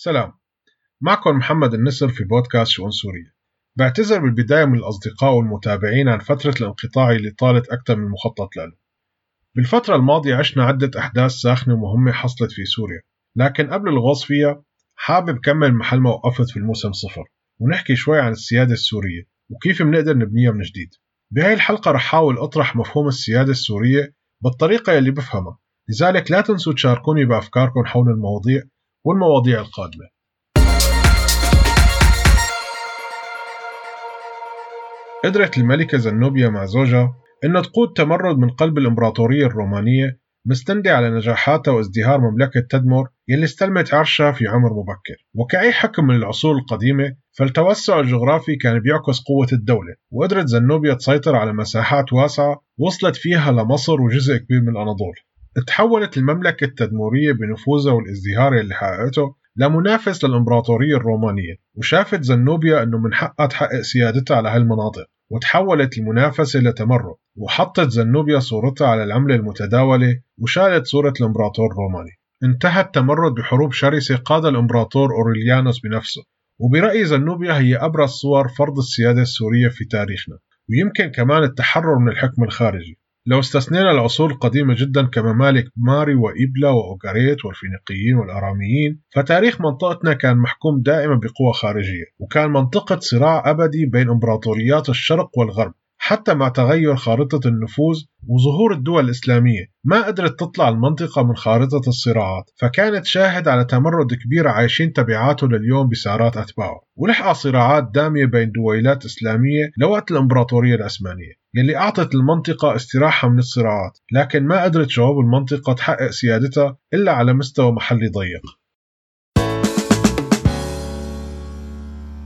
سلام. معكم محمد النسر في بودكاست شؤون سوريا. بعتذر بالبداية من الأصدقاء والمتابعين عن فترة الانقطاع اللي طالت أكثر من مخطط له. بالفترة الماضية عشنا عدة أحداث ساخنة ومهمة حصلت في سوريا لكن قبل الغوص فيها حابب كمل محل ما وقفت في الموسم صفر ونحكي شوي عن السيادة السورية وكيف بنقدر نبنيها من جديد. بهاي الحلقة رح حاول أطرح مفهوم السيادة السورية بالطريقة يلي بفهمها. لذلك لا تنسوا تشاركوني بأفكاركم حول المواضيع والمواضيع القادمة. قدرت الملكة زنوبيا مع زوجها أن تقود تمرد من قلب الإمبراطورية الرومانية مستندة على نجاحاتها وازدهار مملكة تدمر يلي استلمت عرشها في عمر مبكر. وكأي حكم من العصور القديمة فالتوسع الجغرافي كان بيعكس قوة الدولة وقدرت زنوبيا تسيطر على مساحات واسعة وصلت فيها لمصر وجزء كبير من الأناضول. تحولت المملكة التدمورية بنفوذها والازدهار اللي حققته لمنافس للإمبراطورية الرومانية وشافت زنوبيا أنه من حقها تحقق سيادتها على هالمناطق وتحولت المنافسة لتمرد وحطت زنوبيا صورتها على العملة المتداولة وشالت صورة الإمبراطور الروماني. انتهى التمرد بحروب شرسة قادها الإمبراطور أوريليانوس بنفسه وبرأي زنوبيا هي أبرز صور فرض السيادة السورية في تاريخنا ويمكن كمان التحرر من الحكم الخارجي. لو استثنينا العصور القديمة جدا كممالك ماري وإبلا وأوغاريت والفينيقيين والأراميين فتاريخ منطقتنا كان محكوم دائما بقوى خارجية وكان منطقة صراع أبدي بين إمبراطوريات الشرق والغرب. حتى مع تغير خارطة النفوذ وظهور الدول الإسلامية ما قدرت تطلع المنطقة من خارطة الصراعات فكانت شاهد على تمرد كبير عايشين تبعاته لليوم بسعرات أتباعه. ولحق صراعات دامية بين دويلات إسلامية لوقت الإمبراطورية العثمانية يلي أعطت المنطقة استراحة من الصراعات لكن ما قدرت شعوب المنطقة تحقق سيادتها إلا على مستوى محلي ضيق.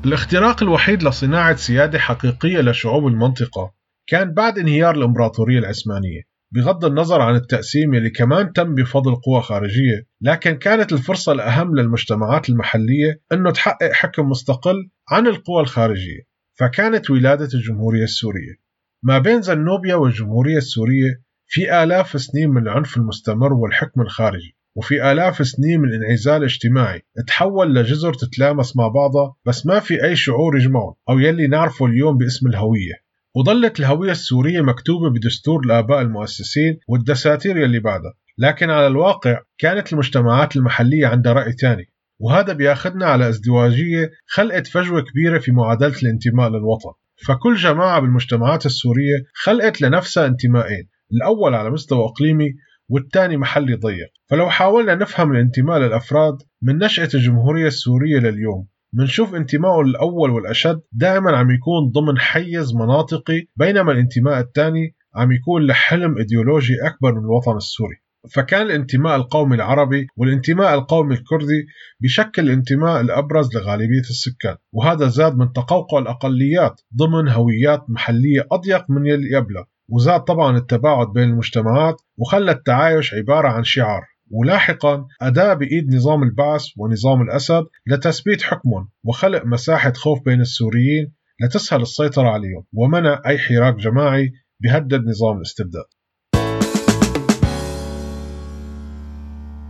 الاختراق الوحيد لصناعة سيادة حقيقية لشعوب المنطقة كان بعد انهيار الإمبراطورية العثمانية بغض النظر عن التقسيم اللي كمان تم بفضل قوى خارجية لكن كانت الفرصة الأهم للمجتمعات المحلية أنه تحقق حكم مستقل عن القوى الخارجية فكانت ولادة الجمهورية السورية. ما بين زنوبيا والجمهورية السورية في آلاف سنين من العنف المستمر والحكم الخارجي. وفي آلاف سنين من انعزال اجتماعي تحول لجزر تتلامس مع بعضها بس ما في أي شعور يجمعهم أو يلي نعرفه اليوم باسم الهوية. وظلت الهوية السورية مكتوبة بدستور الآباء المؤسسين والدساتير يلي بعدها. لكن على الواقع كانت المجتمعات المحلية عندها رأي ثاني وهذا بياخذنا على ازدواجية خلقت فجوة كبيرة في معادلة الانتماء للوطن. فكل جماعة بالمجتمعات السورية خلقت لنفسها انتمائين الأول على مستوى إقليمي والثاني محلي ضيق فلو حاولنا نفهم الانتماء للأفراد من نشأة الجمهورية السورية لليوم منشوف انتمائه الأول والأشد دائما عم يكون ضمن حيز مناطقي بينما الانتماء الثاني عم يكون لحلم إيديولوجي أكبر من الوطن السوري. فكان الانتماء القومي العربي والانتماء القومي الكردي بشكل الانتماء الأبرز لغالبية السكان وهذا زاد من تقوقع الأقليات ضمن هويات محلية أضيق من يلي قبلها. وزاد طبعا التباعد بين المجتمعات وخلى التعايش عبارة عن شعار. ولاحقا أداة بإيد نظام البعث ونظام الأسد لتثبيت حكمهم وخلق مساحة خوف بين السوريين لتسهل السيطرة عليهم ومنع أي حراك جماعي بيهدد نظام الاستبداد.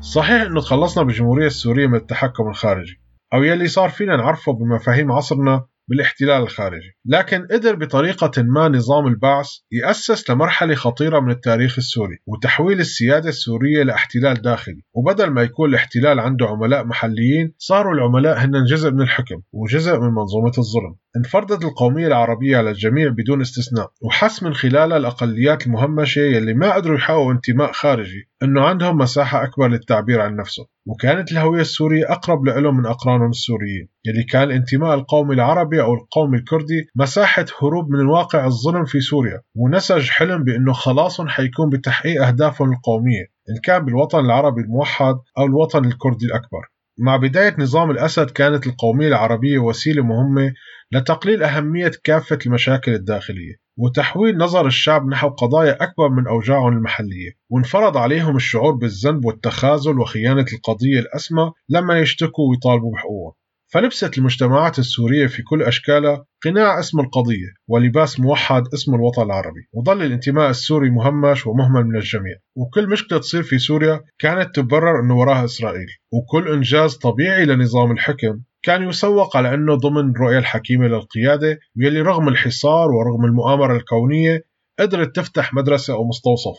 صحيح إنه تخلصنا بالجمهورية السورية من التحكم الخارجي أو يلي صار فينا نعرفه بمفاهيم عصرنا بالاحتلال الخارجي. لكن قدر بطريقة ما نظام البعث يأسس لمرحلة خطيرة من التاريخ السوري وتحويل السيادة السورية لاحتلال داخلي. وبدل ما يكون الاحتلال عنده عملاء محليين صاروا العملاء هن جزء من الحكم وجزء من منظومة الظلم. انفرضت القومية العربية على الجميع بدون استثناء وحس من خلالها الأقليات المهمشة يلي ما قدروا يحققوا انتماء خارجي أنه عندهم مساحة أكبر للتعبير عن نفسهم وكانت الهوية السورية أقرب لهم من أقرانهم السوريين يلي كان الانتماء القومي العربي أو القومي الكردي مساحة هروب من الواقع الظلم في سوريا ونسج حلم بأنه خلاصهم حيكون بتحقيق أهدافهم القومية إن كان بالوطن العربي الموحد أو الوطن الكردي الأكبر. مع بداية نظام الأسد كانت القومية العربية وسيلة مهمة لتقليل أهمية كافة المشاكل الداخلية وتحويل نظر الشعب نحو قضايا أكبر من أوجاعهم المحلية. وانفرض عليهم الشعور بالذنب والتخاذل وخيانة القضية الأسمى لما يشتكوا ويطالبوا بحقوقهم. فلبست المجتمعات السورية في كل أشكالها قناع اسم القضية ولباس موحد اسم الوطن العربي وظل الانتماء السوري مهمش ومهمل من الجميع. وكل مشكلة تصير في سوريا كانت تبرر أنه وراها إسرائيل. وكل إنجاز طبيعي لنظام الحكم كان يسوق على أنه ضمن الرؤية الحكيمة للقيادة واللي رغم الحصار ورغم المؤامرة الكونية قدرت تفتح مدرسة أو مستوصف.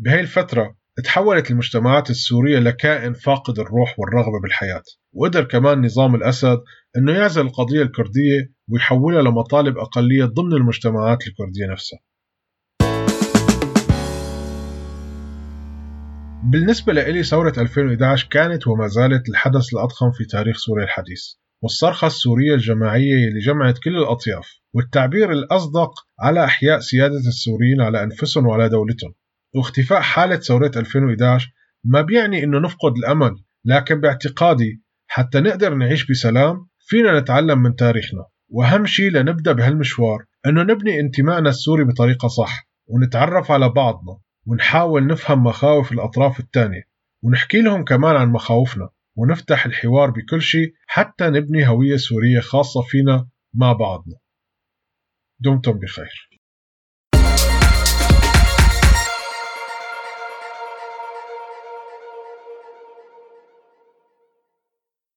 بهي الفترة تحولت المجتمعات السورية لكائن فاقد الروح والرغبة بالحياة. وقدر كمان نظام الأسد أنه يعزل القضية الكردية ويحولها لمطالب أقلية ضمن المجتمعات الكردية نفسها. بالنسبة لإلي ثورة 2011 كانت وما زالت الحدث الأضخم في تاريخ سوريا الحديث والصرخة السورية الجماعية اللي جمعت كل الأطياف والتعبير الأصدق على إحياء سيادة السوريين على أنفسهم وعلى دولتهم. واختفاء حالة ثورة 2011 ما بيعني إنه نفقد الأمل لكن باعتقادي حتى نقدر نعيش بسلام فينا نتعلم من تاريخنا. وأهم شيء لنبدأ بهالمشوار إنه نبني انتمائنا السوري بطريقة صح ونتعرف على بعضنا ونحاول نفهم مخاوف الأطراف الثانية ونحكي لهم كمان عن مخاوفنا ونفتح الحوار بكل شيء حتى نبني هوية سورية خاصة فينا مع بعضنا. دمتم بخير.